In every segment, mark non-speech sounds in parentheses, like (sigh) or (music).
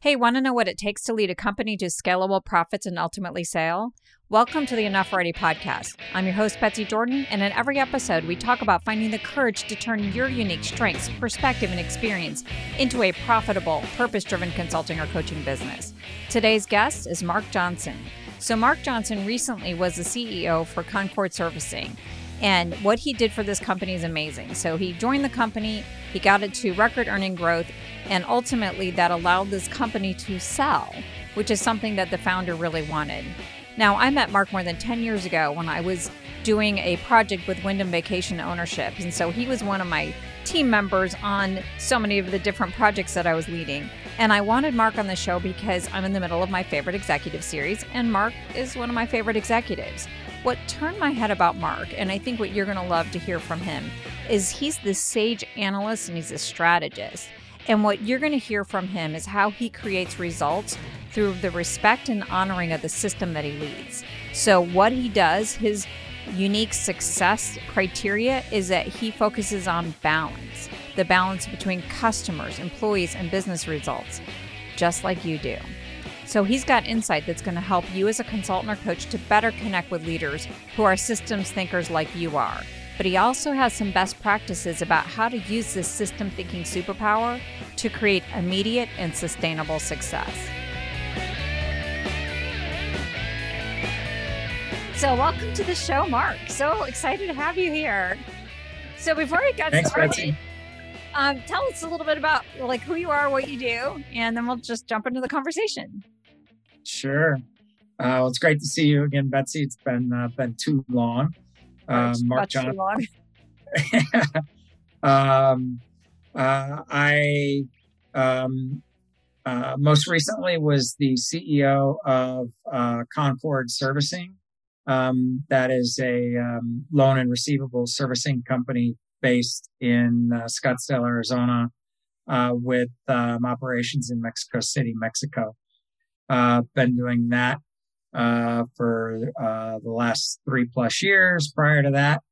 Hey, want to know what it takes to lead a company to scalable profits and ultimately sale? Welcome to the Enough Already podcast. I'm your host, Betsy Jordan, and in every episode, we talk about finding the courage to turn your unique strengths, perspective, and experience into a profitable, purpose driven consulting or coaching business. Today's guest is Mark Johnson. So, Mark Johnson recently was the CEO for Concord Servicing. And what he did for this company is amazing. So he joined the company, he got it to record earning growth, and ultimately that allowed this company to sell, which is something that the founder really wanted. Now, I met Mark more than 10 years ago when I was doing a project with Wyndham Vacation Ownership. And so he was one of my team members on so many of the different projects that I was leading. And I wanted Mark on the show because I'm in the middle of my favorite executive series, and Mark is one of my favorite executives. What turned my head about Mark, and I think what you're going to love to hear from him, is he's this sage analyst and he's a strategist. And what you're going to hear from him is how he creates results through the respect and honoring of the system that he leads. So, what he does, his unique success criteria is that he focuses on balance the balance between customers, employees, and business results, just like you do. So he's got insight that's going to help you as a consultant or coach to better connect with leaders who are systems thinkers like you are. But he also has some best practices about how to use this system thinking superpower to create immediate and sustainable success. So, welcome to the show, Mark. So excited to have you here. So, before we get Thanks, started, um, tell us a little bit about like who you are, what you do, and then we'll just jump into the conversation. Sure. Uh, well, it's great to see you again, Betsy. It's been uh, been too long. Um, Mark much too John. long. um, uh, I um, uh, most recently was the CEO of uh, Concord Servicing. Um, that is a um, loan and receivable servicing company based in uh, Scottsdale, Arizona, uh, with um, operations in Mexico City, Mexico. Uh, been doing that uh, for uh, the last three plus years. Prior to that,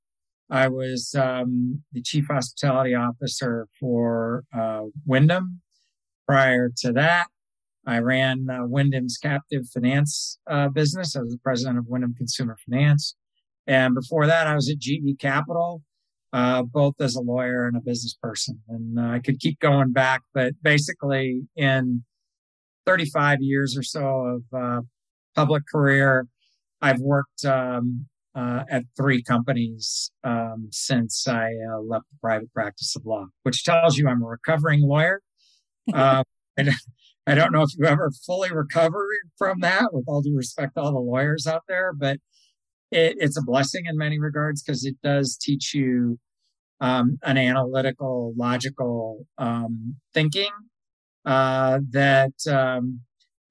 I was um, the chief hospitality officer for uh, Wyndham. Prior to that, I ran uh, Wyndham's captive finance uh, business. I was the president of Wyndham Consumer Finance. And before that, I was at GE Capital, uh, both as a lawyer and a business person. And uh, I could keep going back, but basically, in 35 years or so of uh, public career, I've worked um, uh, at three companies um, since I uh, left the private practice of law, which tells you I'm a recovering lawyer. (laughs) Uh, and I don't know if you ever fully recover from that, with all due respect to all the lawyers out there, but it, it's a blessing in many regards because it does teach you um, an analytical, logical um, thinking uh, that um,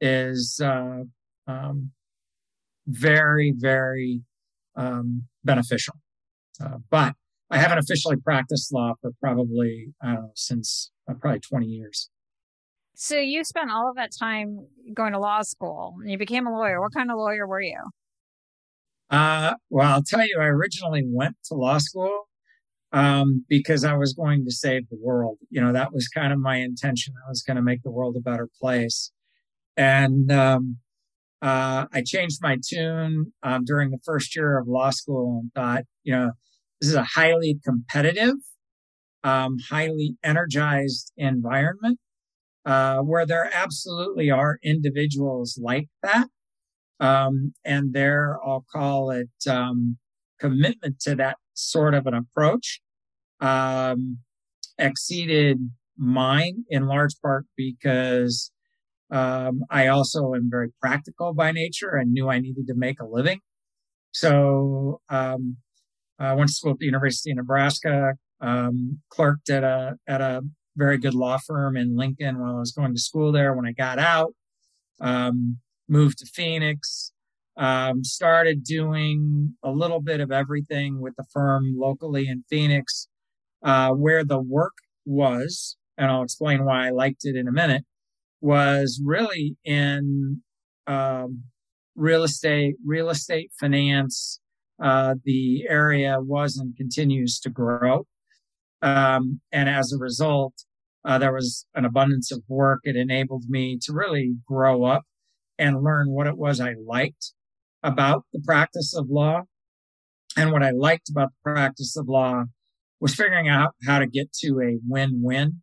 is uh, um, very, very um, beneficial. Uh, but I haven't officially practiced law for probably, I don't know, since uh, probably 20 years. So you spent all of that time going to law school and you became a lawyer. What kind of lawyer were you? Uh, well, I'll tell you, I originally went to law school um, because I was going to save the world. You know, that was kind of my intention. I was going to make the world a better place. And um, uh, I changed my tune um, during the first year of law school and thought, you know, this is a highly competitive, um, highly energized environment uh, where there absolutely are individuals like that. Um, and their, I'll call it, um, commitment to that sort of an approach um, exceeded mine in large part because um, I also am very practical by nature and knew I needed to make a living. So um, I went to school at the University of Nebraska, um, clerked at a at a very good law firm in Lincoln while I was going to school there. When I got out, um, moved to Phoenix, um, started doing a little bit of everything with the firm locally in Phoenix, uh, where the work was, and I'll explain why I liked it in a minute, was really in um, real estate, real estate finance. Uh, the area was and continues to grow. Um, and as a result, uh, there was an abundance of work. It enabled me to really grow up and learn what it was I liked about the practice of law. And what I liked about the practice of law was figuring out how to get to a win-win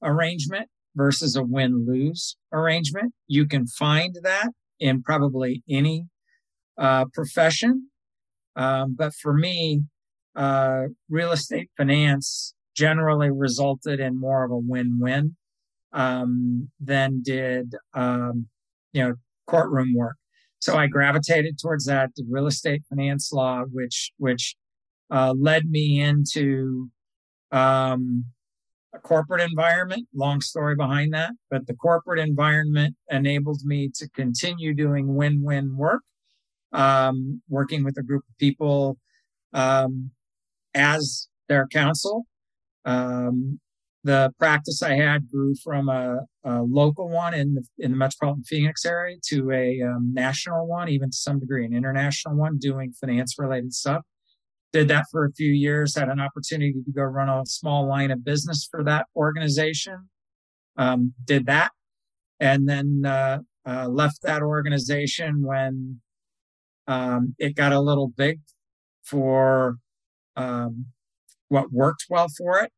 arrangement versus a win-lose arrangement. You can find that in probably any uh, profession. Um, but for me, uh, real estate finance generally resulted in more of a win-win um, than did um, you know courtroom work. So I gravitated towards that, the real estate finance law, which which uh, led me into um, a corporate environment. Long story behind that, but the corporate environment enabled me to continue doing win-win work, um, working with a group of people um, as their counsel. Um, the practice I had grew from a, a, local one in the in the metropolitan Phoenix area to a um, national one, even to some degree an international one, doing finance related stuff. Did that for a few years. Had an opportunity to go run a small line of business for that organization. Um, did that, and then uh, uh, left that organization when um, it got a little big for um, what worked well for it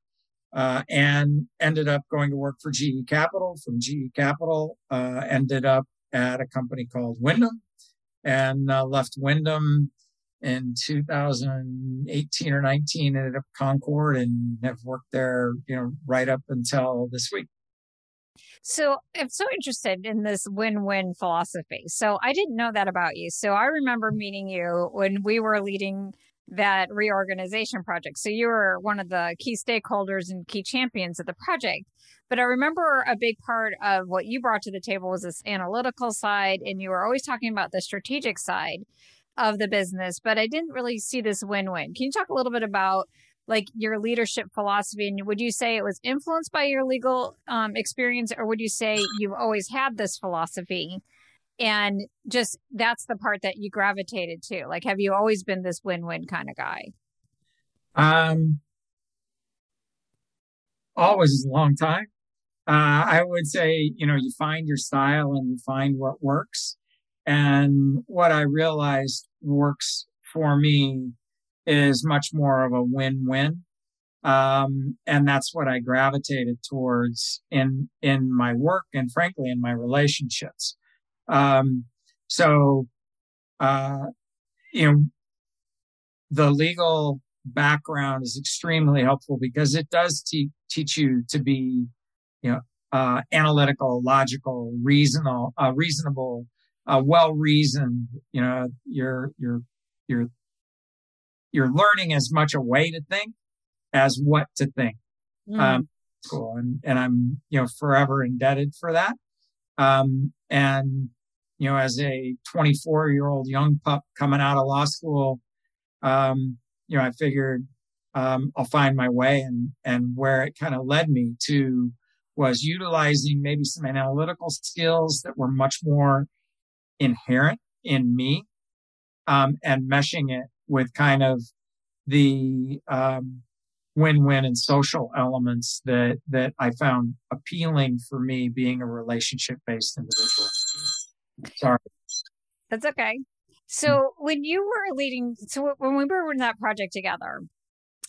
uh, and ended up going to work for GE Capital. From GE Capital, uh, ended up at a company called Wyndham, and uh, left Wyndham in 2018 or 19. Ended up Concord and have worked there, you know, right up until this week. So I'm so interested in this win-win philosophy. So I didn't know that about you. So I remember meeting you when we were leading that reorganization project. So you were one of the key stakeholders and key champions of the project. But I remember a big part of what you brought to the table was this analytical side, and you were always talking about the strategic side of the business. But I didn't really see this win win. Can you talk a little bit about like your leadership philosophy? And would you say it was influenced by your legal um, experience, or would you say you've always had this philosophy? and just that's the part that you gravitated to like have you always been this win-win kind of guy um always is a long time uh i would say you know you find your style and you find what works and what i realized works for me is much more of a win-win um, and that's what I gravitated towards in in my work and frankly in my relationships. Um, so, uh, you know, the legal background is extremely helpful because it does te- teach you to be, you know, uh, analytical, logical, reasonable, uh, reasonable, uh, well reasoned. You know, you're you're you're you're learning as much a way to think as what to think. Mm. Um, cool, and and I'm you know forever indebted for that. Um, and, you know, as a 24 year old young pup coming out of law school, um, you know, I figured, um, I'll find my way and, and where it kind of led me to was utilizing maybe some analytical skills that were much more inherent in me, um, and meshing it with kind of the, um, win-win and social elements that that I found appealing for me being a relationship-based individual. Sorry. That's okay. So when you were leading so when we were in that project together,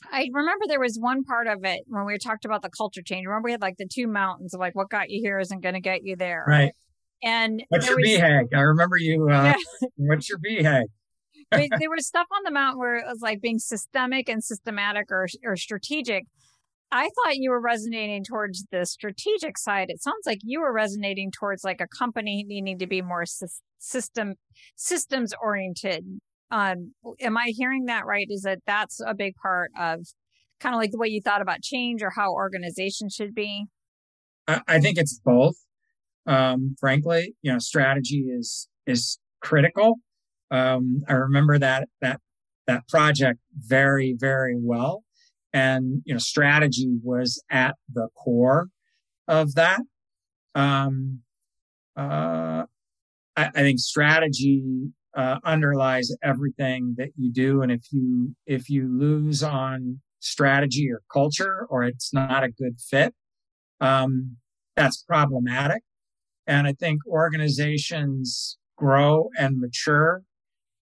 I remember there was one part of it when we talked about the culture change. Remember we had like the two mountains of like what got you here isn't going to get you there. Right. And what's your was, BHAG? I remember you. Uh, yeah. (laughs) what's your BHAG? (laughs) there was stuff on the mountain where it was like being systemic and systematic or, or strategic. I thought you were resonating towards the strategic side. It sounds like you were resonating towards like a company needing to be more system systems oriented. Um, am I hearing that right? Is that that's a big part of kind of like the way you thought about change or how organizations should be? I think it's both. Um, frankly, you know, strategy is is critical um, I remember that that that project very very well, and you know strategy was at the core of that. Um, uh, I, I, think strategy uh, underlies everything that you do, and if you if you lose on strategy or culture, or it's not a good fit, um, that's problematic. And I think organizations grow and mature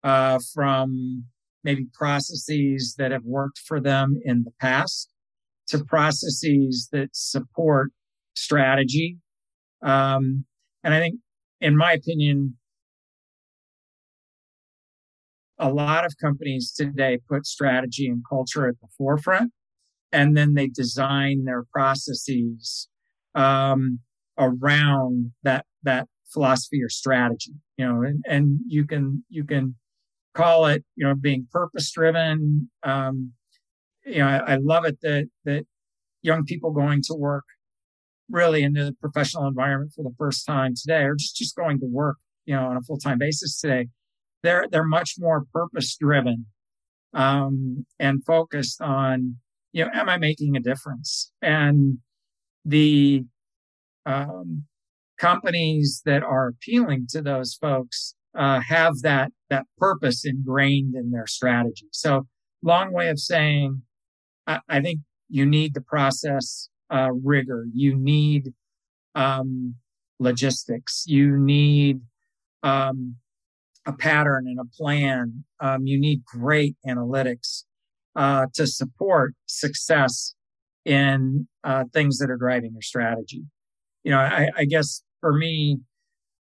uh, from maybe processes that have worked for them in the past to processes that support strategy. Um, and I think, in my opinion, a lot of companies today put strategy and culture at the forefront, and then they design their processes um, around that that philosophy or strategy. You know, and, and you can you can call it you know being purpose driven. Um, you know, I, I love it that that young people going to work really into the professional environment for the first time today, or just just going to work, you know, on a full time basis today they're they're much more purpose driven um, and focused on you know am I making a difference and the um, companies that are appealing to those folks uh, have that that purpose ingrained in their strategy. So long way of saying, I, I think you need the process uh, rigor. You need um, logistics. You need um, a pattern and a plan. Um, you need great analytics uh, to support success in uh, things that are driving your strategy. You know, I, I guess for me,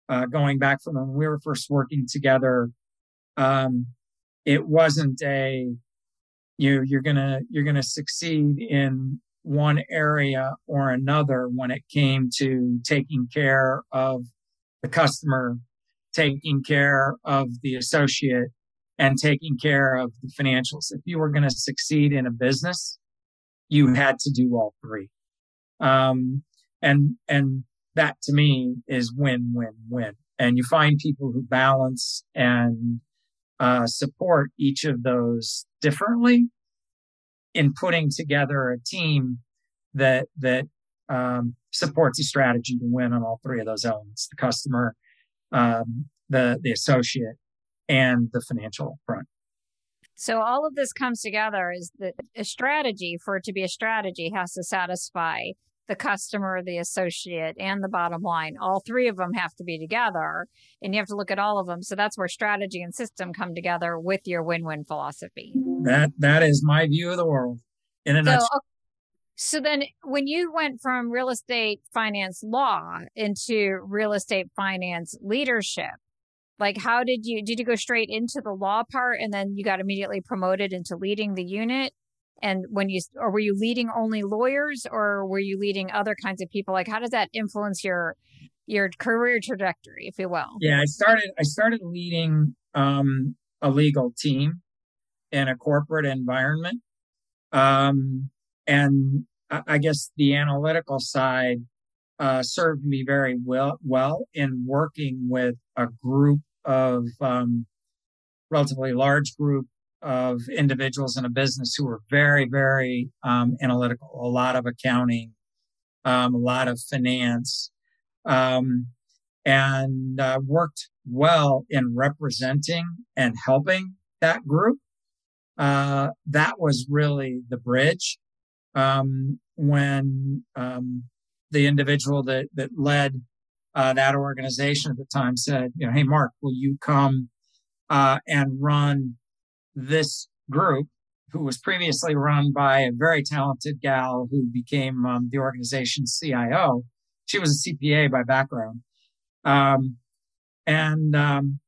uh, going back from when we were first working together, um, it wasn't a you know, you're gonna you're gonna succeed in one area or another when it came to taking care of the customer taking care of the associate and taking care of the financials. If you were going to succeed in a business, you had to do all three. Um, and, and that to me is win, win, win. And you find people who balance and uh, support each of those differently in putting together a team that that um, supports a strategy to win on all three of those elements: the customer, um, the the associate and the financial front. So all of this comes together is that a strategy for it to be a strategy has to satisfy the customer, the associate, and the bottom line. All three of them have to be together, and you have to look at all of them. So that's where strategy and system come together with your win-win philosophy. That that is my view of the world in a so, nutshell. So then when you went from real estate finance law into real estate finance leadership, like how did you did you go straight into the law part and then you got immediately promoted into leading the unit? And when you or were you leading only lawyers or were you leading other kinds of people? Like how does that influence your your career trajectory, if you will? Yeah, I started I started leading um, a legal team in a corporate environment. Um, and I guess the analytical side uh, served me very well, well in working with a group of um, relatively large group of individuals in a business who were very, very um, analytical, a lot of accounting, um, a lot of finance, um, and uh, worked well in representing and helping that group. Uh, that was really the bridge um, when um, the individual that that led uh, that organization at the time said, you know, hey Mark, will you come uh, and run this group, who was previously run by a very talented gal who became um, the organization's CIO. She was a CPA by background, um, and um,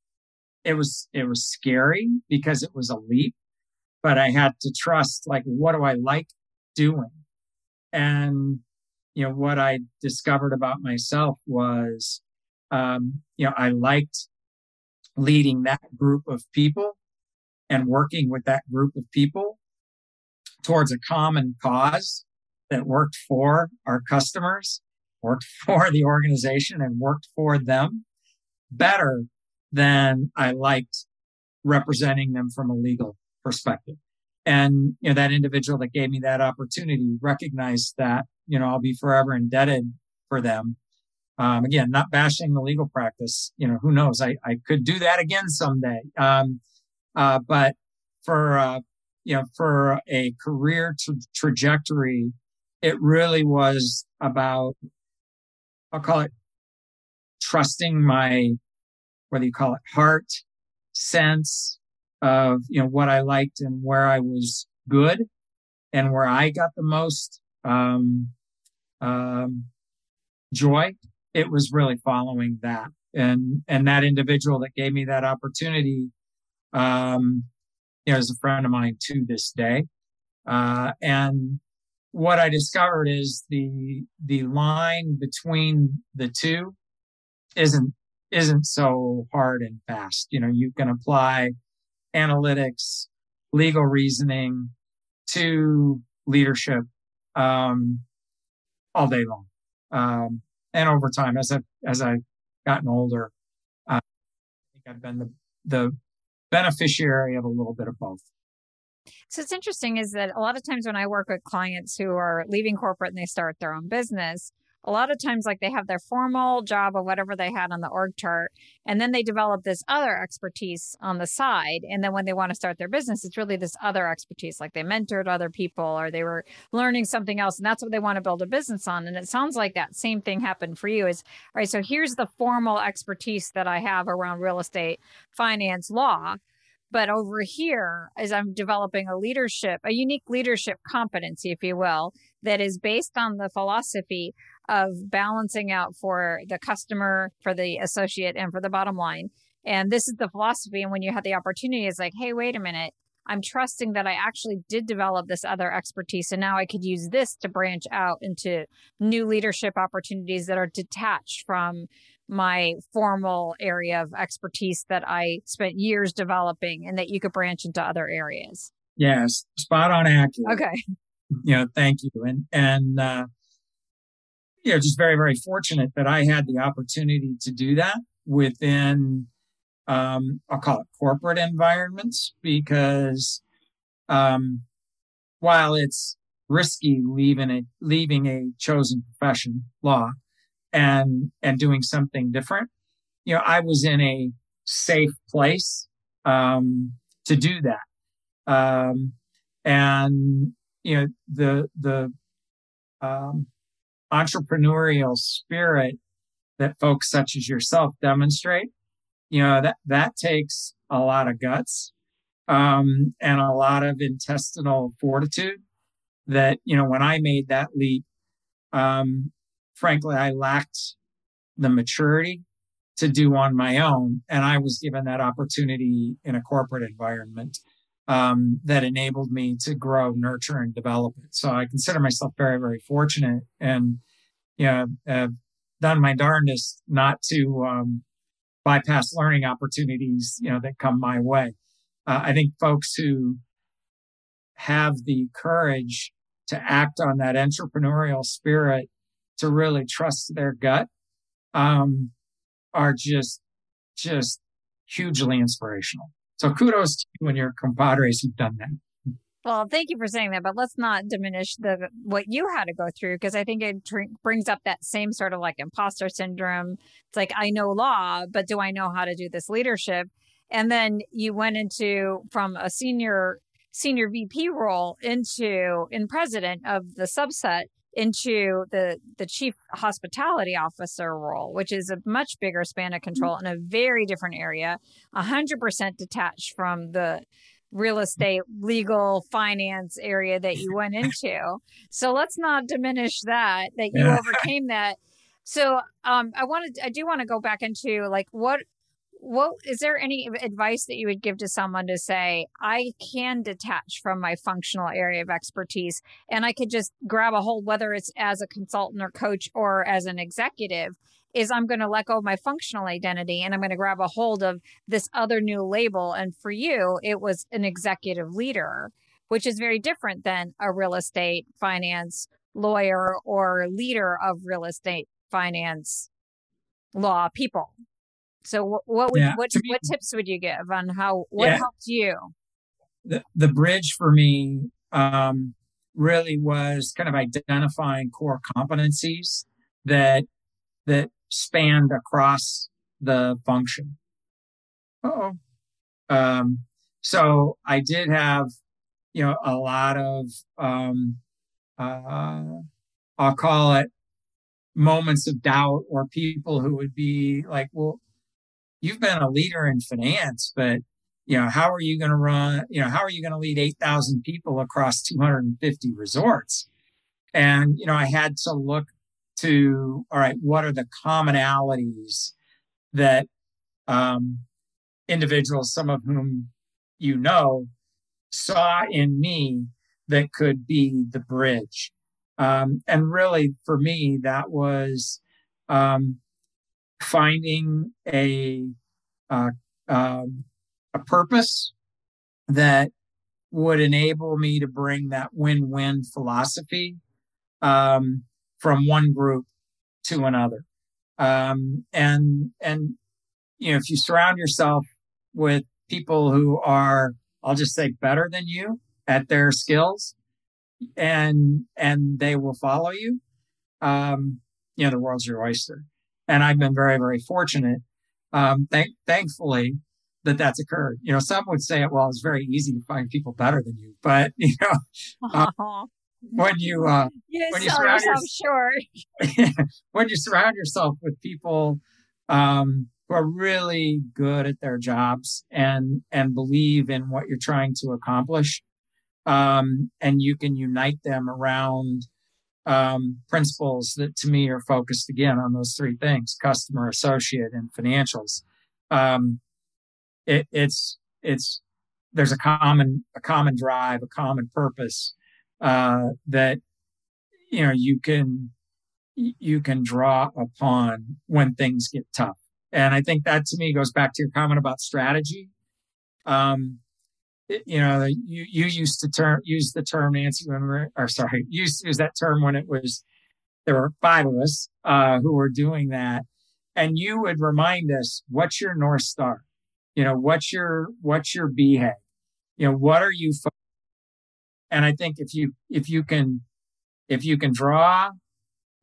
it was it was scary because it was a leap, but I had to trust like, what do I like doing. And, you know, what I discovered about myself was, um, you know, I liked leading that group of people and working with that group of people towards a common cause that worked for our customers, worked (laughs) for the organization and worked for them better than I liked representing them from a legal perspective. And you know that individual that gave me that opportunity recognized that you know i'll be forever indebted for them. Um, again not bashing the legal practice you know who knows? I, I could do that again someday. Um, uh, but for uh, you know for a career tra- trajectory it really was about, I'll call it trusting my, whether you call it heart, sense of, you know, what I liked and where I was good and where I got the most, um, um, joy. It was really following that. And, and that individual that gave me that opportunity, um, you know, is a friend of mine to this day. Uh, and what I discovered is the the line between the two isn't isn't so hard and fast. You know, you can apply analytics, legal reasoning to leadership um, all day long. Um, and over time, as I as I've gotten older, uh, I think I've been the the beneficiary of a little bit of both. So it's interesting is that a lot of times when I work with clients who are leaving corporate and they start their own business, a lot of times like they have their formal job or whatever they had on the org chart and then they develop this other expertise on the side and then when they want to start their business it's really this other expertise like they mentored other people or they were learning something else and that's what they want to build a business on and it sounds like that same thing happened for you is all right so here's the formal expertise that i have around real estate finance law but over here, as I'm developing a leadership, a unique leadership competency, if you will, that is based on the philosophy of balancing out for the customer, for the associate, and for the bottom line. And this is the philosophy. And when you have the opportunity, it's like, hey, wait a minute. I'm trusting that I actually did develop this other expertise. And now I could use this to branch out into new leadership opportunities that are detached from my formal area of expertise that I spent years developing and that you could branch into other areas. Yes, spot on accurate. Okay. You know, thank you. And, and, uh, you know, just very, very fortunate that I had the opportunity to do that within, um, I'll call it corporate environments because, um, while it's risky leaving a, leaving a chosen profession, law, and and doing something different. You know i was in a safe place um, to do that. Um, and you know the the um, entrepreneurial spirit that folks such as yourself demonstrate you know that that takes a lot of guts um, and a lot of intestinal fortitude that you know when i made that leap um, frankly, I lacked the maturity to do on my own. And I was given that opportunity in a corporate environment um, that enabled me to grow, nurture, and develop it. So I consider myself very, very fortunate and, you know, have done my darndest not to um, bypass learning opportunities, you know, that come my way. Uh, I think folks who have the courage to act on that entrepreneurial spirit to really trust their gut um, are just just hugely inspirational. So kudos to you and your compadres who've done that. Well, thank you for saying that, but let's not diminish the what you had to go through because I think it tr- brings up that same sort of like imposter syndrome. It's like I know law, but do I know how to do this leadership? And then you went into from a senior senior VP role into in president of the subset into the the chief hospitality officer role, which is a much bigger span of mm-hmm. control in a very different area, hundred percent detached from the real estate, legal, finance area that you went (laughs) into. So let's not diminish that that you yeah. overcame that. So um, I wanted I do want to go back into like what what is there any advice that you would give to someone to say i can detach from my functional area of expertise and i could just grab a hold whether it's as a consultant or coach or as an executive is i'm going to let go of my functional identity and i'm going to grab a hold of this other new label and for you it was an executive leader which is very different than a real estate finance lawyer or leader of real estate finance law people so what would, yeah, what what tips would you give on how what yeah, helped you? The the bridge for me um, really was kind of identifying core competencies that that spanned across the function. Oh, um, so I did have you know a lot of um, uh, I'll call it moments of doubt or people who would be like, well, you've been a leader in finance, but you know, how are you going to run, you know, how are you going to lead 8,000 people across 250 resorts? And, you know, I had to look to, all right, what are the commonalities that um, individuals, some of whom you know, saw in me that could be the bridge. Um, and really, for me, that was um, finding a uh, um, a purpose that would enable me to bring that win-win philosophy um, from one group to another. Um, and and you know, if you surround yourself with people who are, I'll just say, better than you at their skills, and and they will follow you. Um, you know, the world's your oyster. And I've been very, very fortunate. Um, thank, thankfully, that that's occurred. You know, some would say, it well, it's very easy to find people better than you, but (laughs) you know, uh, when you uh, you when you surround yourself short, (laughs) (laughs) when you surround yourself with people um, who are really good at their jobs and and believe in what you're trying to accomplish, um, and you can unite them around um, principles that to me are focused again on those three things: customer, associate, and financials. Um, it, it's it's there's a common a common drive, a common purpose uh, that you know you can you can draw upon when things get tough. And I think that to me goes back to your comment about strategy. Um, you know, you, you used to term use the term Nancy when we or sorry, used use that term when it was there were five of us uh, who were doing that, and you would remind us what's your north star, you know, what's your what's your BHAG, you know, what are you, fo-? and I think if you if you can if you can draw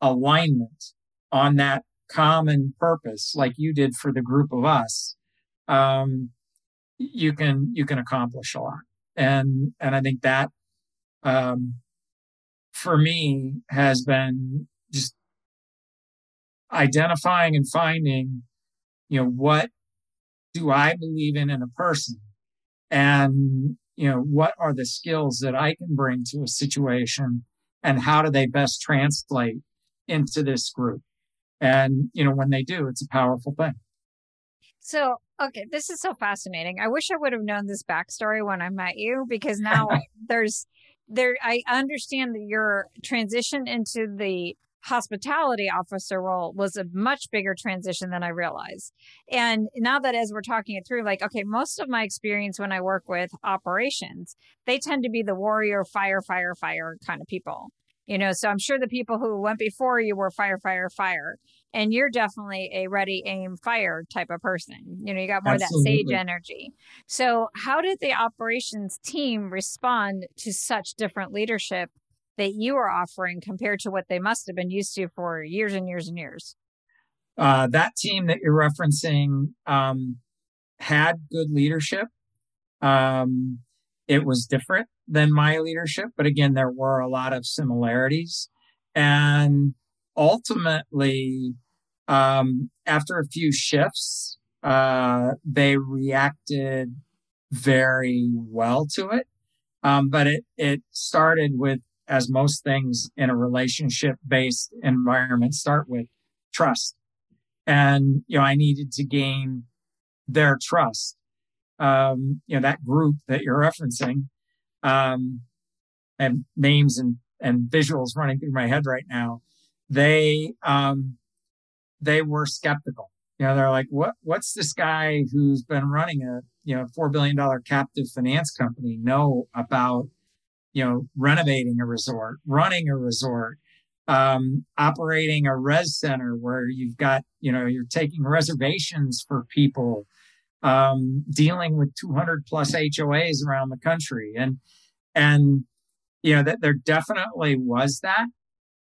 alignment on that common purpose like you did for the group of us um, you can you can accomplish a lot. And and i think that um for me has been just identifying and finding you know what do i believe in in a person? And you know what are the skills that i can bring to a situation? And how do they best translate into this group? And you know when they do it's a powerful thing. So, okay, this is so fascinating. I wish I would have known this backstory when I met you because now (laughs) there's there I understand that your transition into the hospitality officer role was a much bigger transition than I realized. And now that as we're talking it through, like, okay, most of my experience when I work with operations, they tend to be the warrior, fire, fire, fire kind of people. You know, so I'm sure the people who went before you were fire, fire, fire. And you're definitely a ready aim fire type of person. You know you got more Absolutely. that sage energy. So how did the operations team respond to such different leadership that you are offering compared to what they must have been used to for years and years and years? Uh, that team that you're referencing um, had good leadership. Um, it was different than my leadership but again there were a lot of similarities and ultimately, um, after a few shifts, uh, they reacted very well to it. Um, but it, it started with, as most things in a relationship based environment start with trust. And, you know, I needed to gain their trust. Um, you know, that group that you're referencing, um, and names and, and visuals running through my head right now they um, they were skeptical. You know, they're like, what what's this guy who's been running a you know four billion dollar captive finance company know about you know renovating a resort, running a resort, um, operating a res center where you've got you know you're taking reservations for people, um, dealing with 200 plus HOAs around the country, and and you know that there definitely was that.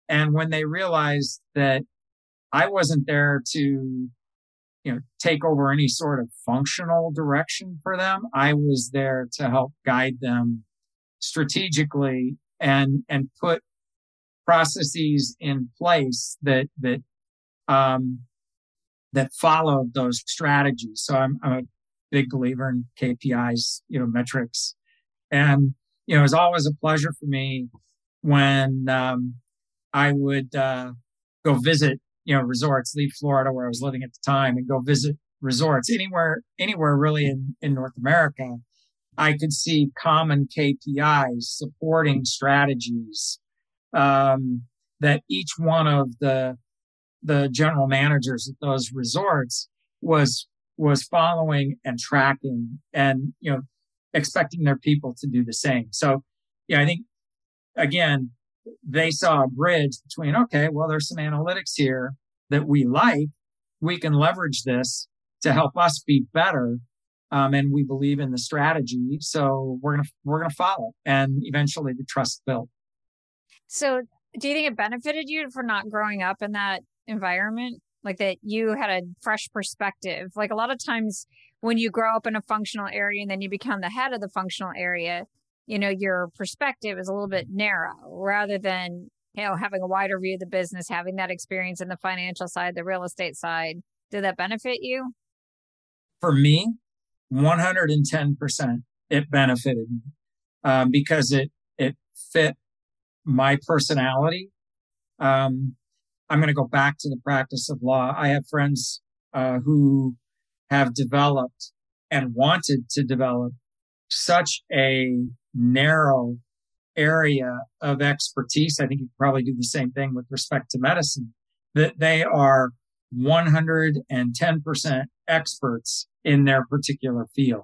And when they realized that I wasn't there to, you know, take over any sort of functional direction for them, I was there to help guide them strategically and, and put processes in place that that um, that follow those strategies. So I'm, I'm a big believer in KPIs, you know, metrics, and you know, it's always a pleasure for me when um, I would uh, go visit, you know, resorts, leave Florida where I was living at the time, and go visit resorts anywhere, anywhere really in in North America. I could see common KPIs supporting strategies um, that each one of the the general managers at those resorts was was following and tracking and you know expecting their people to do the same. So yeah i think again they saw a bridge between okay well there's some analytics here that we like. We can leverage this to help us be better um, and we believe in the strategy. So we're gonna we're gonna follow and eventually the trust built. So do you think it benefited you for not growing up in that environment like that you had a fresh perspective. Like a lot of times when you grow up in a functional area and then you become the head of the functional area you know your perspective is a little bit narrow rather than you know having a wider view of the business having that experience in the financial side the real estate side. Did that benefit you? For me 110% it benefited me um, because it it fit my personality. Um, I'm going to go back to the practice of law. I have friends uh, who have developed and wanted to develop such a narrow area of expertise. I think you probably do the same thing with respect to medicine, that they are 110% experts in their particular field.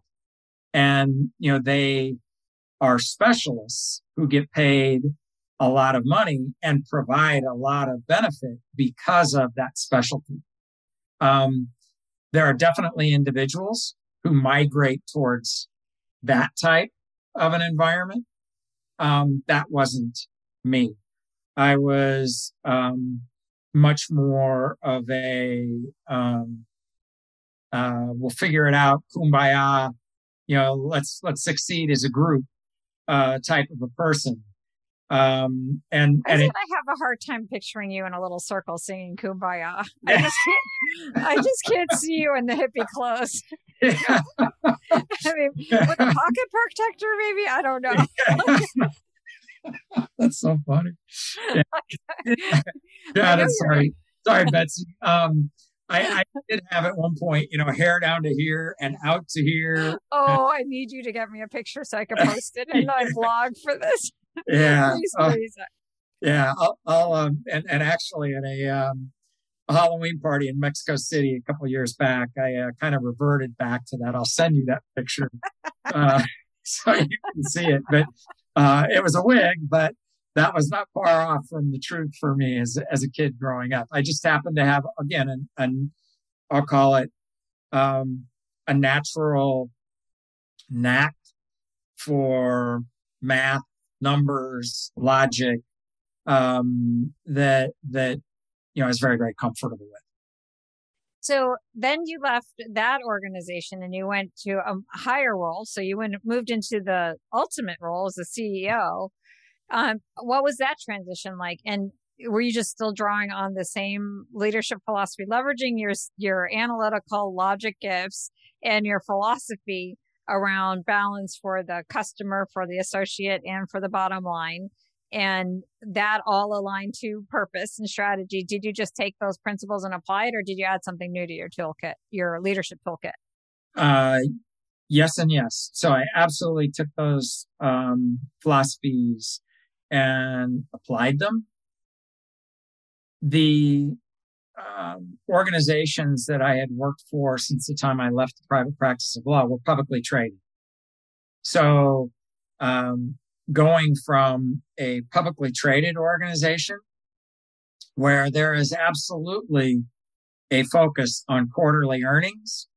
And, you know, they are specialists who get paid a lot of money and provide a lot of benefit because of that specialty. Um, there are definitely individuals who migrate towards that type of an environment. Um, that wasn't me. I was um, much more of a um, uh, we'll figure it out, kumbaya. You know, let's let's succeed as a group uh, type of a person. Um, and I and it, I have a hard time picturing you in a little circle singing "Kumbaya." (laughs) I just can't. I just can't see you in the hippie clothes. Yeah. (laughs) I mean, with a pocket protector, maybe I don't know. (laughs) that's so funny. Yeah, yeah that's sorry, sorry, Betsy. Um, I, I, did have at one point, you know, hair down to here and out to here. Oh, I need you to get me a picture so I can post it in my blog for this yeah. Uh, yeah. I'll, I'll um, and, and actually at a, um, a Halloween party in Mexico City a couple years back, I uh, kind of reverted back to that. I'll send you that picture (laughs) uh, (laughs) so you can see it. But uh, it was a wig, but that was not far off from the truth for me as as a kid growing up. I just happened to have again an, an I'll call it um, a natural knack for math numbers, logic, um, that that you know I was very very comfortable with. So then you left that organization and you went to a higher role. So you went moved into the ultimate role as a CEO. Um, what was that transition like? And were you just still drawing on the same leadership philosophy, leveraging your your analytical logic gifts and your philosophy around balance for the customer, for the associate, and for the bottom line. And that all aligned to purpose and strategy. Did you just take those principles and apply it, or did you add something new to your toolkit, your leadership toolkit? Uh, yes, and yes. So I absolutely took those um, philosophies and applied them. The um, organizations that I had worked for since the time I left the private practice of law were publicly traded. So, um, going from a publicly traded organization where there is absolutely a focus on quarterly earnings,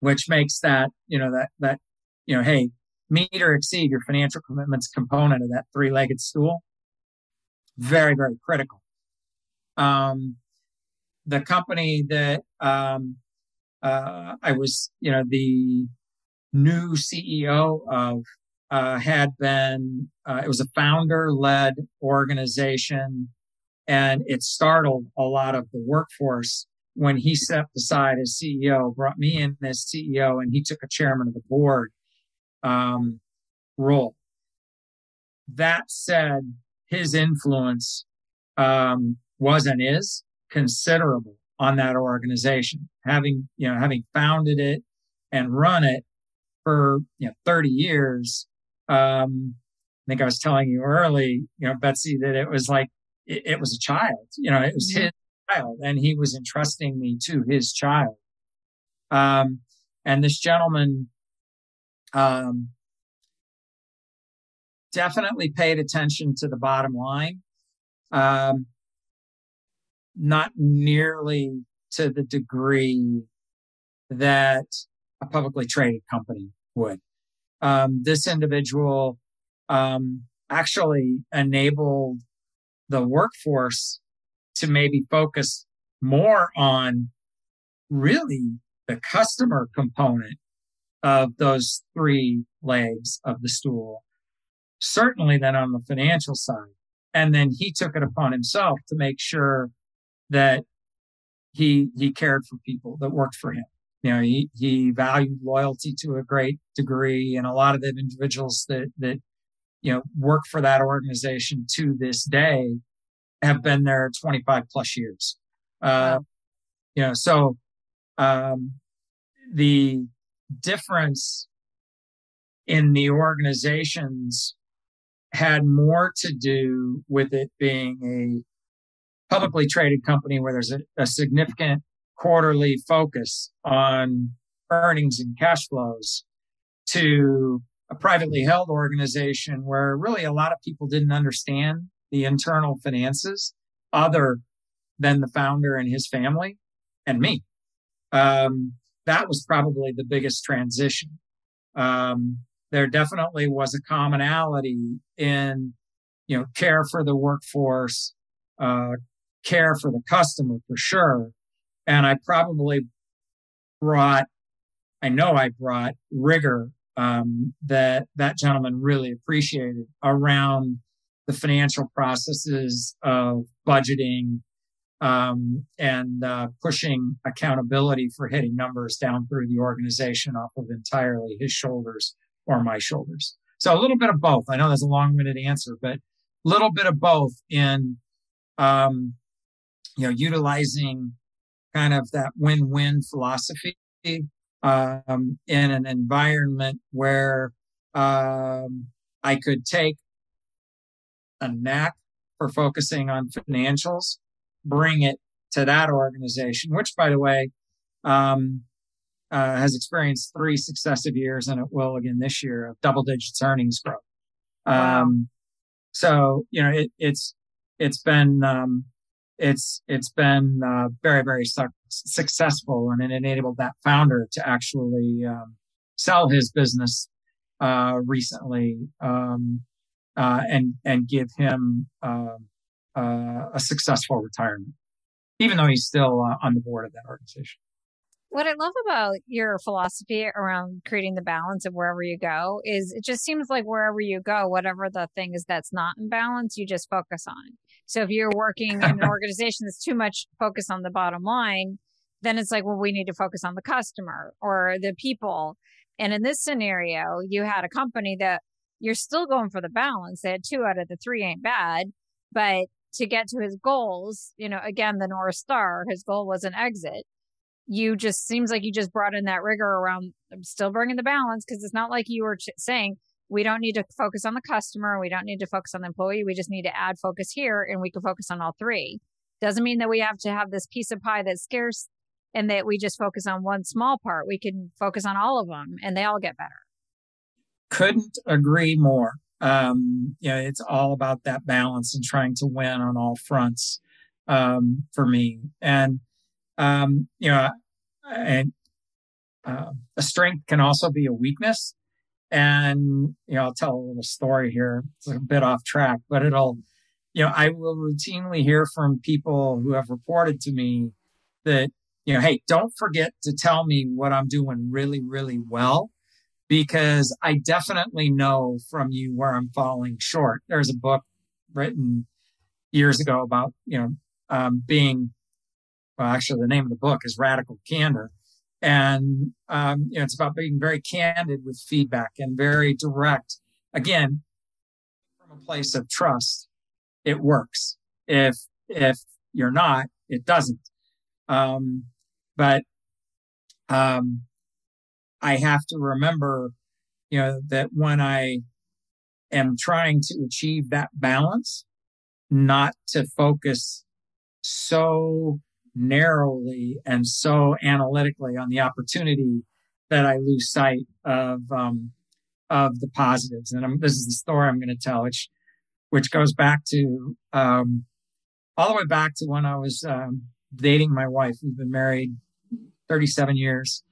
which makes that, you know, that, that, you know, hey, meet or exceed your financial commitments component of that three legged stool. Very, very critical. Um, the company that um, uh, I was, you know, the new CEO of uh, had been, uh, it was a founder led organization and it startled a lot of the workforce when he stepped aside as CEO, brought me in as CEO, and he took a chairman of the board um, role. That said, his influence um, was and is considerable on that organization. Having you know having founded it and run it for you know 30 years. Um, I think I was telling you early, you know, Betsy, that it was like it, it was a child. You know, it was mm-hmm. his child, and he was entrusting me to his child. Um, and this gentleman um, definitely paid attention to the bottom line. Um, not nearly to the degree that a publicly traded company would. Um, this individual um, actually enabled the workforce to maybe focus more on really the customer component of those three legs of the stool, certainly then on the financial side. And then he took it upon himself to make sure that he he cared for people that worked for him. You know, he he valued loyalty to a great degree, and a lot of the individuals that that you know work for that organization to this day have been there 25 plus years. Uh. You know, so um, the difference in the organizations had more to do with it being a publicly traded company where there's a, a significant quarterly focus on earnings and cash flows to a privately held organization where really a lot of people didn't understand the internal finances other than the founder and his family and me. Um, that was probably the biggest transition. Um, there definitely was a commonality in, you know, care for the workforce, uh, care for the customer for sure. And I probably brought, I know I brought rigor um, that that gentleman really appreciated around the financial processes of budgeting um, and uh, pushing accountability for hitting numbers down through the organization off of entirely his shoulders or my shoulders. So a little bit of both. I know that's a long-winded answer, but a little bit of both in um, you know, utilizing kind of that win-win philosophy um, in an environment where um, I could take a knack for focusing on financials, bring it to that organization, which, by the way, um, uh, has experienced three successive years, and it will again this year of double digits earnings growth. Wow. Um, so you know, it, it's it's been um, it's it's been uh, very very su- successful, and it enabled that founder to actually um, sell his business uh, recently um, uh, and and give him um, uh, a successful retirement, even though he's still uh, on the board of that organization. What I love about your philosophy around creating the balance of wherever you go is it just seems like wherever you go, whatever the thing is that's not in balance, you just focus on. So if you're working in an (laughs) organization that's too much focus on the bottom line, then it's like, well, we need to focus on the customer or the people. And in this scenario, you had a company that you're still going for the balance. They had two out of the three ain't bad, but to get to his goals, you know, again, the North Star, his goal was an exit you just seems like you just brought in that rigor around still bringing the balance because it's not like you were ch- saying we don't need to focus on the customer we don't need to focus on the employee we just need to add focus here and we can focus on all three. Doesn't mean that we have to have this piece of pie that's scarce and that we just focus on one small part. We can focus on all of them and they all get better. Couldn't agree more. Um know it's all about that balance and trying to win on all fronts um for me. And um, you know, and uh, a strength can also be a weakness. And, you know, I'll tell a little story here. It's a bit off track, but it'll, you know, I will routinely hear from people who have reported to me that, you know, hey, don't forget to tell me what I'm doing really, really well, because I definitely know from you where I'm falling short. There's a book written years ago about, you know, um, being, well, actually, the name of the book is Radical Candor. And, um, you know, it's about being very candid with feedback and very direct. Again, from a place of trust, it works. If, if you're not, it doesn't. Um, but, um, I have to remember, you know, that when I am trying to achieve that balance, not to focus so narrowly and so analytically on the opportunity that I lose sight of um, of the positives. And I'm, this is the story I'm going to tell, which which goes back to um, all the way back to when I was um, dating my wife. We've been married 37 years.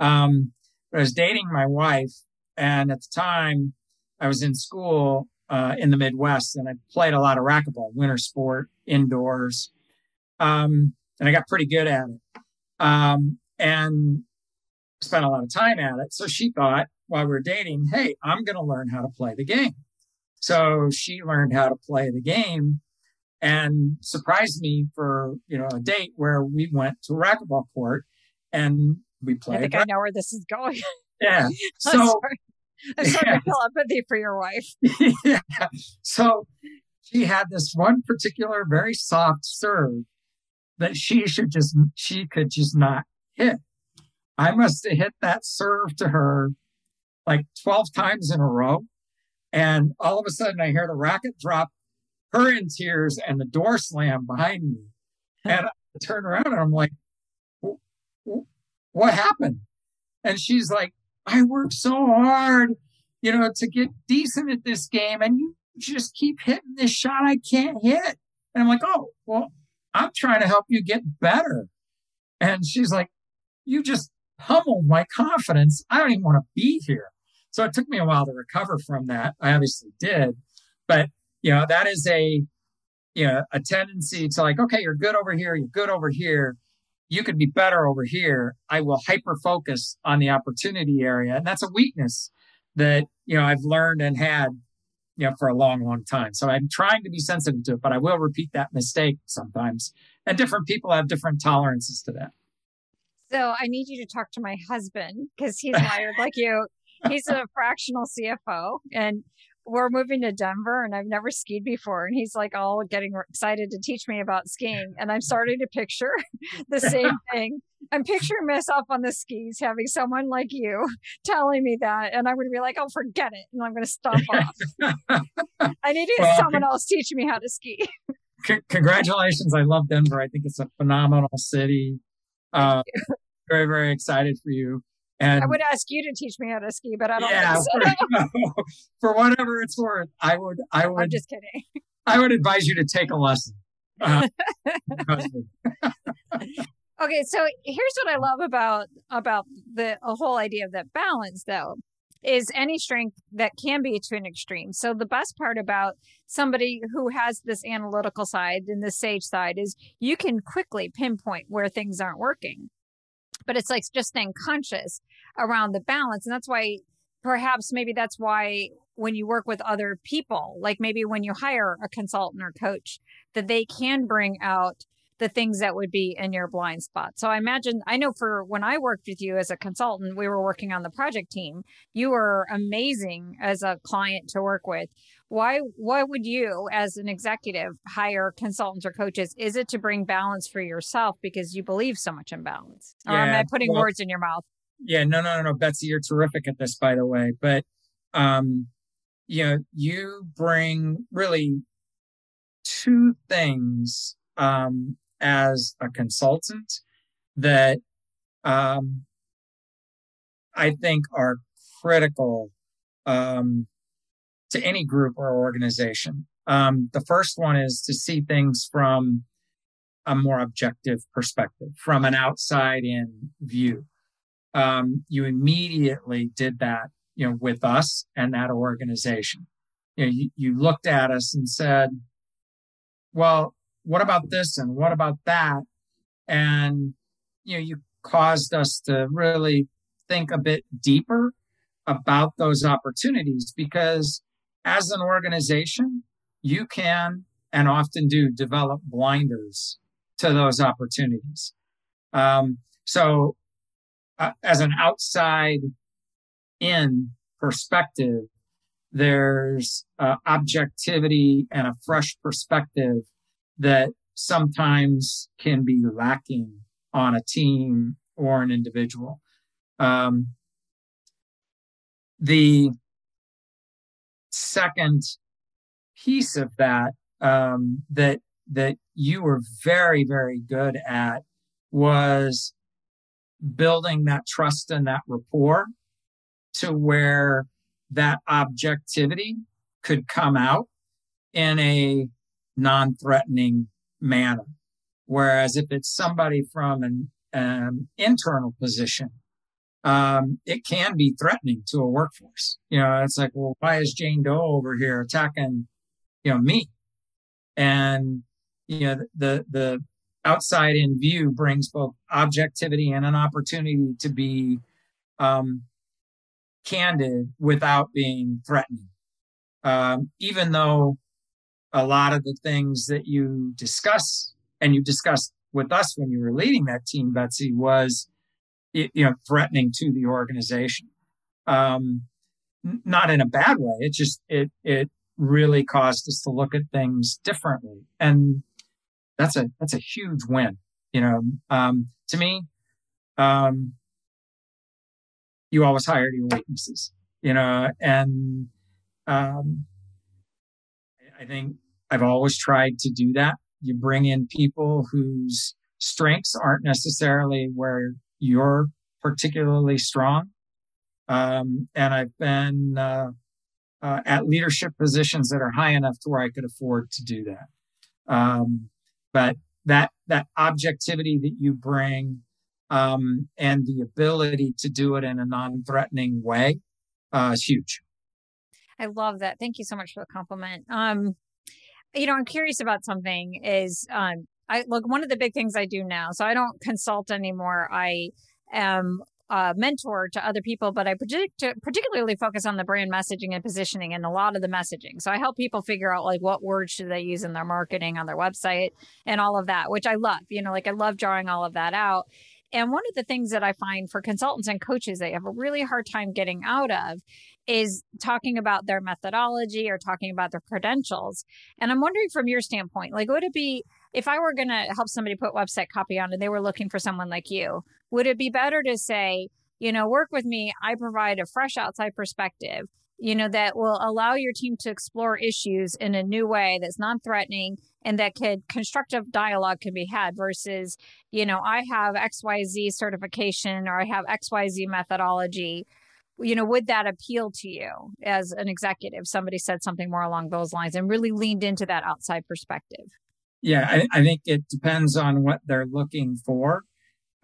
Um, I was dating my wife, and at the time, I was in school uh, in the Midwest, and I played a lot of racquetball, winter sport, indoors, um, and I got pretty good at it, um, and spent a lot of time at it. So she thought, while we were dating, hey, I'm going to learn how to play the game. So she learned how to play the game and surprised me for you know a date where we went to a racquetball court and we played. I think I know where this is going. (laughs) Yeah. So I'm sorry, I'm sorry yeah. to feel empathy for your wife. (laughs) yeah. So she had this one particular very soft serve that she should just she could just not hit. I must have hit that serve to her like 12 times in a row. And all of a sudden I hear the racket drop, her in tears, and the door slam behind me. (laughs) And I turn around and I'm like, what happened? And she's like, I worked so hard, you know, to get decent at this game, and you just keep hitting this shot I can't hit. And I'm like, oh, well, I'm trying to help you get better. And she's like, you just pummeled my confidence. I don't even want to be here. So it took me a while to recover from that. I obviously did, but you know, that is a, you know, a tendency to like, okay, you're good over here. You're good over here you could be better over here. I will hyper focus on the opportunity area. And that's a weakness that, you know, I've learned and had, you know, for a long, long time. So I'm trying to be sensitive to it, but I will repeat that mistake sometimes. And different people have different tolerances to that. So I need you to talk to my husband because he's (laughs) wired like you. He's a fractional CFO and we're moving to Denver and I've never skied before. And he's like all getting excited to teach me about skiing. And I'm starting to picture (laughs) the same (laughs) thing. I'm picturing myself on the skis having someone like you (laughs) telling me that. And I'm going to be like, oh, forget it. And I'm going to stop (laughs) off. I need well, someone else teaching me how to ski. C- congratulations. I love Denver. I think it's a phenomenal city. Uh, very, very excited for you. And I would ask you to teach me how to ski, but I don't. Yeah, for, (laughs) for, whatever it's worth, I would. I would. I'm just kidding. I would advise you to take a lesson. Uh, okay, so here's what I love about about the whole idea of that balance, though, is any strength that can be to an extreme. So the best part about somebody who has this analytical side and the sage side is you can quickly pinpoint where things aren't working but it's like just staying conscious around the balance. And that's why perhaps maybe that's why when you work with other people, like maybe when you hire a consultant or coach, that they can bring out the things that would be in your blind spot. So I imagine, I know for when I worked with you as a consultant, we were working on the project team. You were amazing as a client to work with. Why why would you as an executive hire consultants or coaches? Is it to bring balance for yourself because you believe so much in balance? Or yeah, am i putting well, words in your mouth? Yeah no no no betsy you're terrific at this by the way. But um you know you bring really two things um as a consultant that um i think are critical um to any group or organization. Um, the first one is to see things from a more objective perspective, from an outside in view. Um, you immediately did that, you know, with us and that organization. You know, you, you looked at us and said, well, what about this and what about that? And, you know, you caused us to really think a bit deeper about those opportunities because as an organization, you can and often do develop blinders to those opportunities. Um, so, uh, as an outside in perspective, there's uh, objectivity and a fresh perspective that sometimes can be lacking on a team or an individual. Um, the second piece of that um, that that you were very very good at was building that trust and that rapport to where that objectivity could come out in a non-threatening manner whereas if it's somebody from an um, internal position um, it can be threatening to a workforce. You know, it's like, well, why is Jane Doe over here attacking, you know, me? And, you know, the, the outside in view brings both objectivity and an opportunity to be, um, candid without being threatening. Um, even though a lot of the things that you discuss and you discussed with us when you were leading that team, Betsy, was, you know, threatening to the organization. Um, not in a bad way. It just, it, it really caused us to look at things differently. And that's a, that's a huge win. You know, um, to me, um, you always hire your weaknesses, you know, and, um, I think I've always tried to do that. You bring in people whose strengths aren't necessarily where you're particularly strong. Um, and I've been uh, uh, at leadership positions that are high enough to where I could afford to do that. Um, but that that objectivity that you bring um, and the ability to do it in a non-threatening way uh, is huge. I love that. Thank you so much for the compliment. Um, you know, I'm curious about something. Is um, I look one of the big things I do now. So I don't consult anymore. I am a mentor to other people, but I predict, particularly focus on the brand messaging and positioning and a lot of the messaging. So I help people figure out like what words should they use in their marketing on their website and all of that, which I love. You know, like I love drawing all of that out. And one of the things that I find for consultants and coaches they have a really hard time getting out of is talking about their methodology or talking about their credentials. And I'm wondering from your standpoint, like would it be if I were going to help somebody put website copy on and they were looking for someone like you, would it be better to say, you know, work with me, I provide a fresh outside perspective, you know, that will allow your team to explore issues in a new way that's non-threatening and that could constructive dialogue can be had versus, you know, I have XYZ certification or I have XYZ methodology you know, would that appeal to you as an executive? Somebody said something more along those lines and really leaned into that outside perspective. Yeah, I, I think it depends on what they're looking for.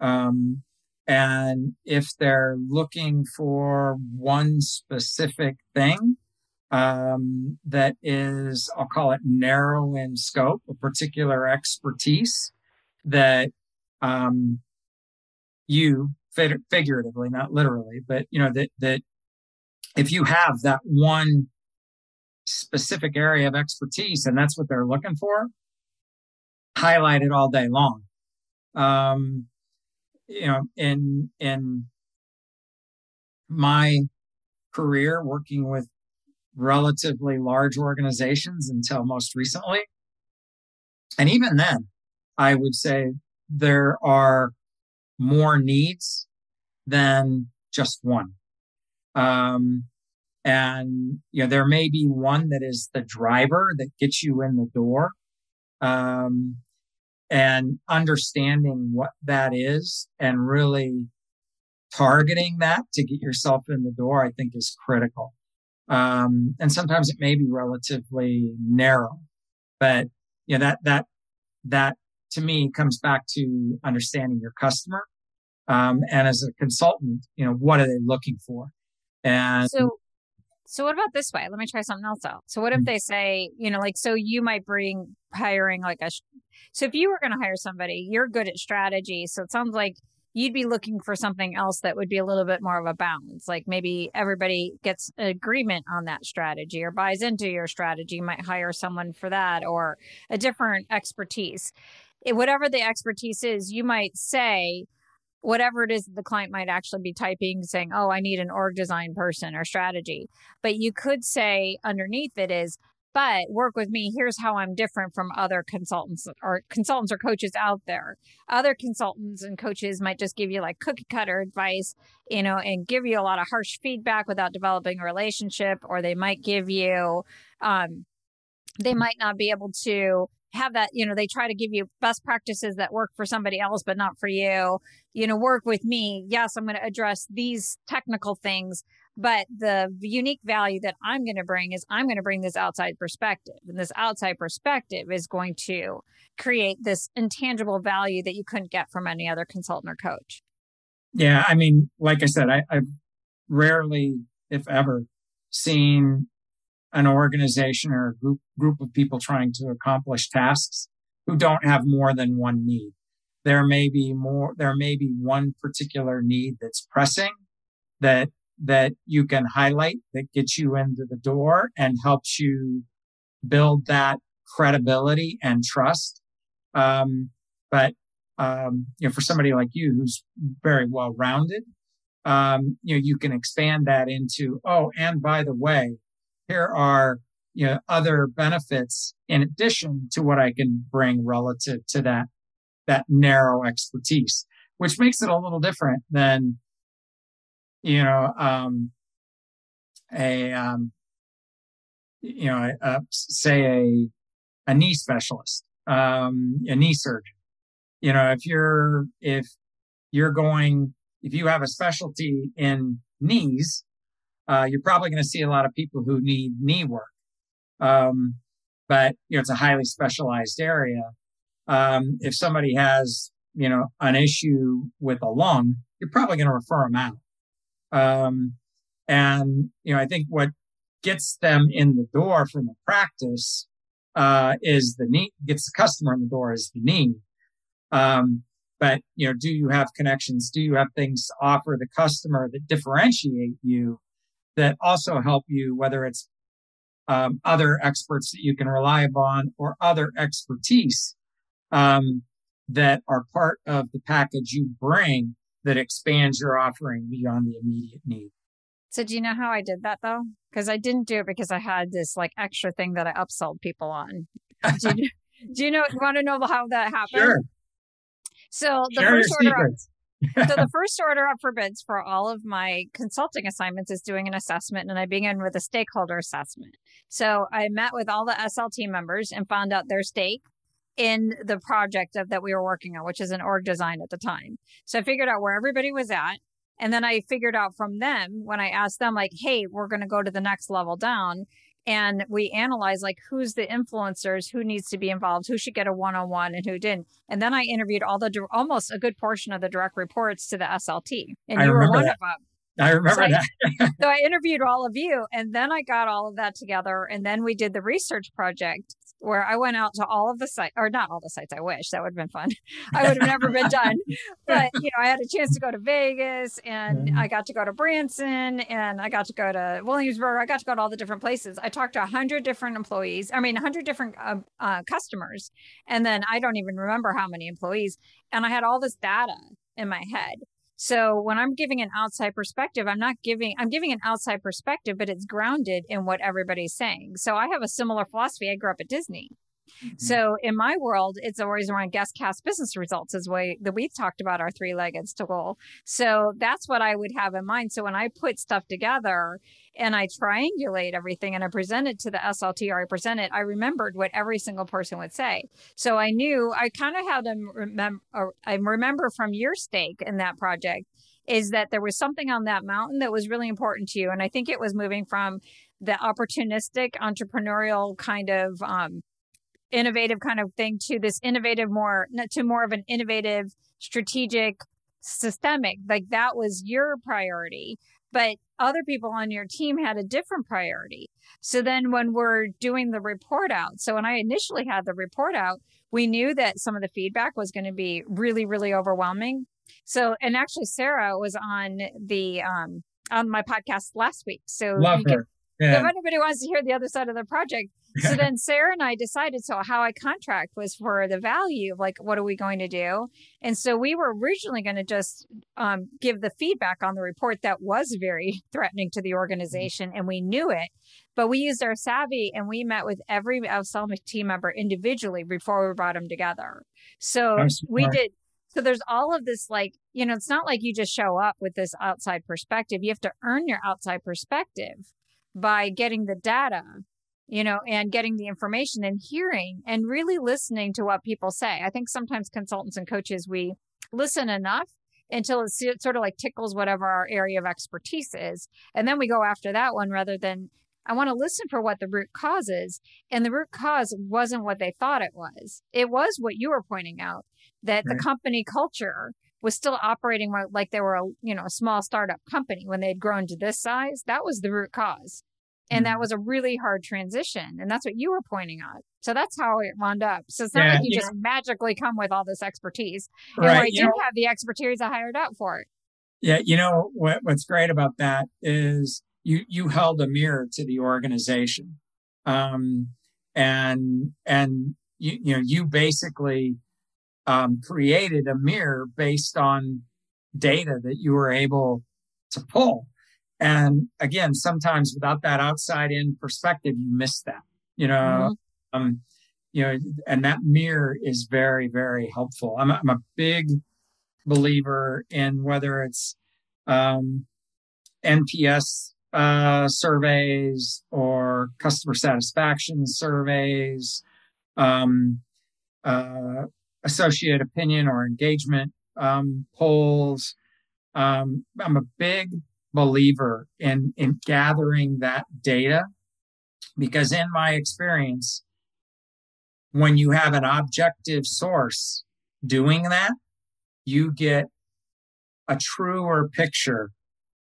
Um, and if they're looking for one specific thing um, that is, I'll call it narrow in scope, a particular expertise that um, you figuratively, not literally, but you know that that if you have that one specific area of expertise and that's what they're looking for, highlight it all day long. Um, you know, in in my career working with relatively large organizations until most recently, and even then, I would say there are more needs than just one. Um, and you know there may be one that is the driver that gets you in the door um, and understanding what that is and really targeting that to get yourself in the door, I think is critical. Um, and sometimes it may be relatively narrow, but you know, that, that, that to me comes back to understanding your customer. Um, and as a consultant, you know, what are they looking for? And so so what about this way? Let me try something else out. So what if mm-hmm. they say, you know, like so you might bring hiring like a so if you were going to hire somebody, you're good at strategy. So it sounds like you'd be looking for something else that would be a little bit more of a balance. Like maybe everybody gets agreement on that strategy or buys into your strategy. You might hire someone for that or a different expertise. It, whatever the expertise is, you might say, whatever it is the client might actually be typing saying oh i need an org design person or strategy. But you could say underneath it is but work with me. Here's how i'm different from other consultants or consultants or coaches out there. Other consultants and coaches might just give you like cookie cutter advice you know and give you a lot of harsh feedback without developing a relationship or they might give you um they might not be able to have that you know they try to give you best practices that work for somebody else but not for you you know work with me yes i'm going to address these technical things but the unique value that I'm going to bring is I'm going to bring this outside perspective. And this outside perspective is going to create this intangible value that you couldn't get from any other consultant or coach. Yeah. I mean, like I said, I, I've rarely, if ever, seen an organization or a group, group of people trying to accomplish tasks who don't have more than one need. There may be more, there may be one particular need that's pressing that that you can highlight that gets you into the door and helps you build that credibility and trust. Um, but um, you know, for somebody like you who's very well rounded, um, you know, you can expand that into, oh, and by the way, here are you know other benefits in addition to what I can bring relative to that that narrow expertise, which makes it a little different than you know, um, a, um, you know, a, say a, a knee specialist, um, a knee surgeon. You know, if you're, if you're going, if you have a specialty in knees, uh, you're probably going to see a lot of people who need knee work. Um, but you know, it's a highly specialized area. Um, if somebody has, you know, an issue with a lung, you're probably going to refer them out. Um, and, you know, I think what gets them in the door from a practice, uh, is the need, gets the customer in the door is the need. Um, but, you know, do you have connections? Do you have things to offer the customer that differentiate you that also help you, whether it's um, other experts that you can rely upon or other expertise um, that are part of the package you bring that expands your offering beyond the immediate need. So do you know how I did that though? Because I didn't do it because I had this like extra thing that I upsold people on. do, you, (laughs) do you know? You want to know how that happened? Sure. So the first order. So the (laughs) first order up for bids for all of my consulting assignments is doing an assessment, and I begin with a stakeholder assessment. So I met with all the SLT members and found out their stake in the project of, that we were working on, which is an org design at the time. So I figured out where everybody was at. And then I figured out from them when I asked them, like, hey, we're going to go to the next level down. And we analyze like who's the influencers, who needs to be involved, who should get a one on one, and who didn't. And then I interviewed all the almost a good portion of the direct reports to the SLT, and I you were one that. of them. I remember so that. I, (laughs) so I interviewed all of you and then I got all of that together and then we did the research project where I went out to all of the sites or not all the sites. I wish that would have been fun. (laughs) I would have never been done, (laughs) but you know, I had a chance to go to Vegas and mm-hmm. I got to go to Branson and I got to go to Williamsburg. I got to go to all the different places. I talked to a hundred different employees. I mean, a hundred different uh, uh, customers. And then I don't even remember how many employees. And I had all this data in my head. So when I'm giving an outside perspective, I'm not giving, I'm giving an outside perspective, but it's grounded in what everybody's saying. So I have a similar philosophy. I grew up at Disney. Mm-hmm. So in my world, it's always around guest cast business results is way that we've talked about our three legged stool. So that's what I would have in mind. So when I put stuff together, and I triangulate everything and I present it to the SLT or I present it, I remembered what every single person would say. So I knew I kind of had them remember, I remember from your stake in that project is that there was something on that mountain that was really important to you. And I think it was moving from the opportunistic entrepreneurial kind of, um, innovative kind of thing to this innovative more to more of an innovative strategic systemic, like that was your priority. But other people on your team had a different priority. So then when we're doing the report out, so when I initially had the report out, we knew that some of the feedback was going to be really, really overwhelming. So, and actually, Sarah was on the um, on my podcast last week. So Love her. yeah. if anybody wants to hear the other side of the project, so (laughs) then Sarah and I decided so how I contract was for the value of like what are we going to do, and so we were originally going to just um, give the feedback on the report that was very (laughs) threatening to the mm-hmm. organization, and we knew it, but we used our savvy and we met with every Avsum team member individually before we brought them together. So we did so there's all of this, like, you know, it's not like you just show up with this outside perspective. You have to earn your outside perspective by getting the data, you know, and getting the information and hearing and really listening to what people say. I think sometimes consultants and coaches, we listen enough until it sort of like tickles whatever our area of expertise is. And then we go after that one rather than I want to listen for what the root cause is. And the root cause wasn't what they thought it was. It was what you were pointing out that right. the company culture was still operating like they were a you know a small startup company when they'd grown to this size that was the root cause and mm that was a really hard transition and that's what you were pointing out. So that's how it wound up. So it's not yeah, like you just know, magically come with all this expertise. Right, and i did know, have the expertise i hired out for it. Yeah you know what, what's great about that is you you held a mirror to the organization. Um and and you you know you basically um, created a mirror based on data that you were able to pull. And again, sometimes without that outside in perspective, you miss that, you know, mm-hmm. um, you know, and that mirror is very, very helpful. I'm, I'm a big believer in whether it's, um, NPS, uh, surveys or customer satisfaction surveys, um, uh, associate opinion or engagement um, polls. Um, I'm a big believer in in gathering that data because in my experience when you have an objective source doing that you get a truer picture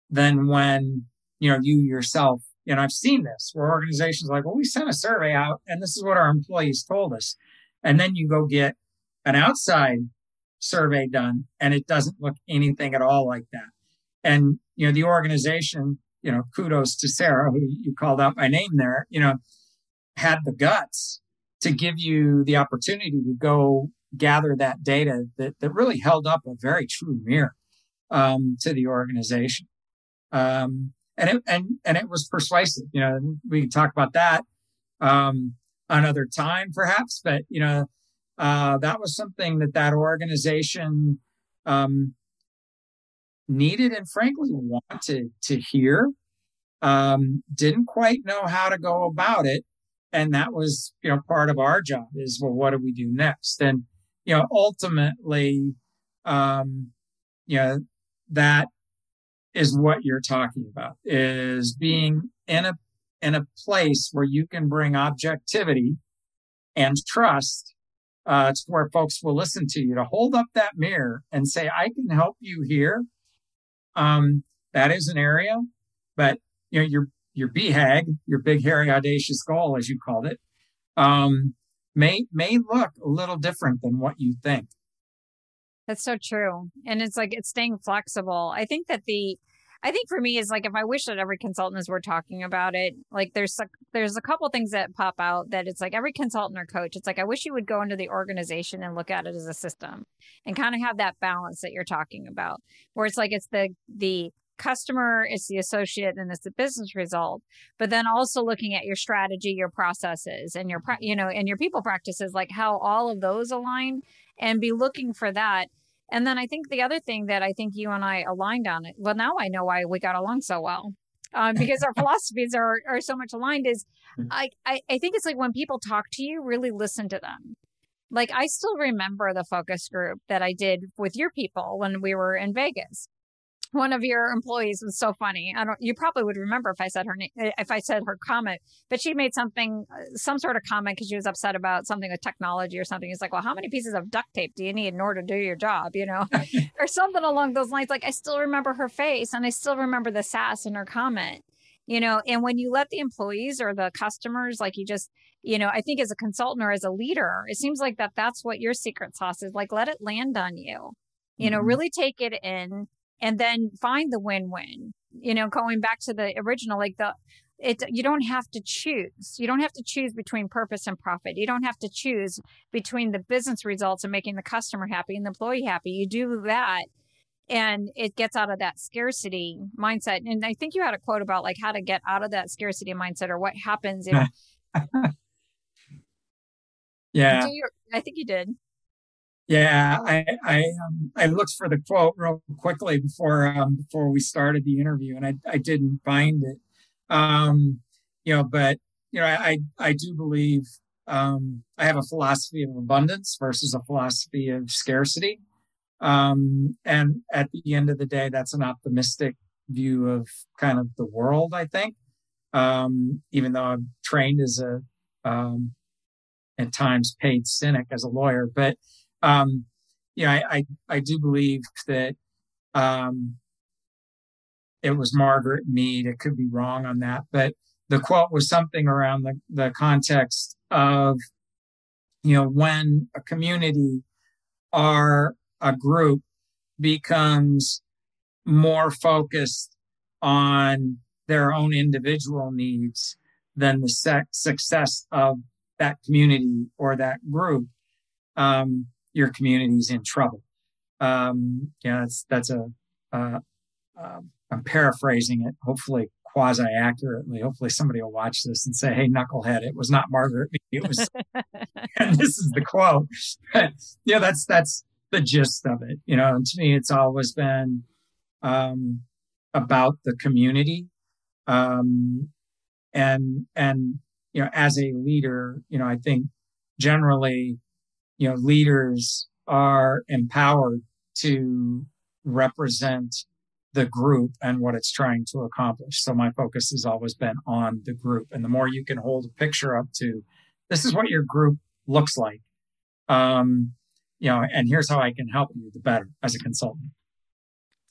than when you know you yourself and i've seen this where organizations like well we sent a survey out and this is what our employees told us and then you go get an outside survey done and it doesn't look anything at all like that. And, you know, the organization, you know, kudos to Sarah, who you called out by name there, you know, had the guts to give you the opportunity to go gather that data that, that really held up a very true mirror um, to the organization. Um, and it, and, and it was persuasive. You know, we can talk about that um, another time perhaps, but, you know, uh, that was something that that organization um, needed and frankly wanted to hear. Um, didn't quite know how to go about it, and that was you know part of our job is well, what do we do next? And you know, ultimately, um, you know, that is what you're talking about is being in a in a place where you can bring objectivity and trust uh, to where folks will listen to you to hold up that mirror and say, I can help you here. Um, that is an area, but you know, your, your BHAG, your big, hairy, audacious goal, as you called it, um, may, may look a little different than what you think. That's so true. And it's like, it's staying flexible. I think that the, I think for me is like if I wish that every consultant as we're talking about it, like there's a, there's a couple things that pop out that it's like every consultant or coach, it's like I wish you would go into the organization and look at it as a system and kind of have that balance that you're talking about, where it's like it's the the customer, it's the associate, and it's the business result. But then also looking at your strategy, your processes, and your you know and your people practices, like how all of those align, and be looking for that and then I think the other thing that I think you and I aligned on it. Well, now I know why we got along so well. Um, because our (laughs) philosophies are are so much aligned is mm. I, I I think it's like when people talk to you, really listen to them. Like I still remember the focus group that I did with your people when we were in Vegas. One of your employees was so funny. I don't. You probably would remember if I said her name, if I said her comment. But she made something, uh, some sort of comment because she was upset about something with technology or something. He's like, "Well, how many pieces of duct tape do you need in order to do your job?" You know, (laughs) (laughs) or something along those lines. Like I still remember her face, and I still remember the sass in her comment. You know, and when you let the employees or the customers, like you just, you know, I think as a consultant or as a leader, it seems like that that's what your secret sauce is. Like, let it land on you. You know, mm-hmm. really take it in and then find the win-win you know going back to the original like the it you don't have to choose. You don't have to choose between purpose and profit. You don't have to choose between the business results and making the customer happy and the employee happy. You do that and it gets out of that scarcity mindset. And i think you had a quote about like how to get out of that scarcity mindset or what happens if (laughs) yeah. I think you did yeah, I I, um, I looked for the quote real quickly before um, before we started the interview, and I I didn't find it. Um, you know, but you know, I I do believe um, I have a philosophy of abundance versus a philosophy of scarcity, um, and at the end of the day, that's an optimistic view of kind of the world. I think, um, even though I'm trained as a um, at times paid cynic as a lawyer, but um, you know, I, I, I do believe that um, it was Margaret Mead. It could be wrong on that, but the quote was something around the, the context of, you know, when a community or a group becomes more focused on their own individual needs than the success of that community or that group, um, your community's in trouble. Um, yeah, that's that's a. am um, paraphrasing it, hopefully quasi accurately. Hopefully somebody will watch this and say, "Hey, knucklehead, it was not Margaret. It was." and (laughs) (laughs) this is the quote. But yeah, that's that's the gist of it. You know, and to me, it's always been um, about the community, um, and and you know, as a leader, you know, I think generally you know, leaders are empowered to represent the group and what it's trying to accomplish. So my focus has always been on the group. And the more you can hold a picture up to, this is what your group looks like. Um, you know, and here's how I can help you, the better as a consultant.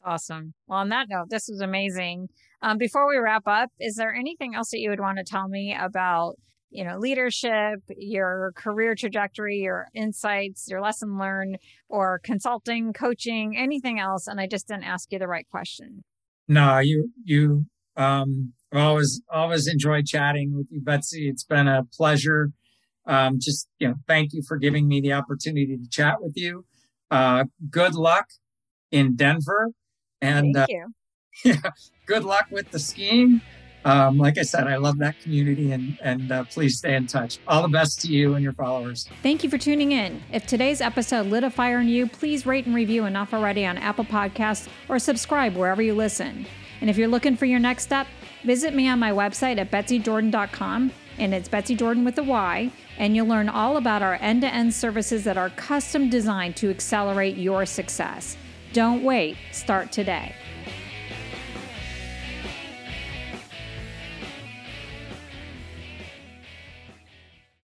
Awesome. Well, on that note, this was amazing. Um, before we wrap up, is there anything else that you would want to tell me about you know, leadership, your career trajectory, your insights, your lesson learned, or consulting, coaching, anything else. And I just didn't ask you the right question. No, you, you, um, always, always enjoy chatting with you, Betsy. It's been a pleasure. Um, just, you know, thank you for giving me the opportunity to chat with you. Uh, good luck in Denver. And, thank uh, you. (laughs) yeah, good luck with the skiing um, like I said, I love that community and, and uh, please stay in touch. All the best to you and your followers. Thank you for tuning in. If today's episode lit a fire in you, please rate and review Enough Already on Apple Podcasts or subscribe wherever you listen. And if you're looking for your next step, visit me on my website at betsyjordyn.com, and it's Betsy Jordyn with a Y, and you'll learn all about our end to end services that are custom designed to accelerate your success. Don't wait, start today.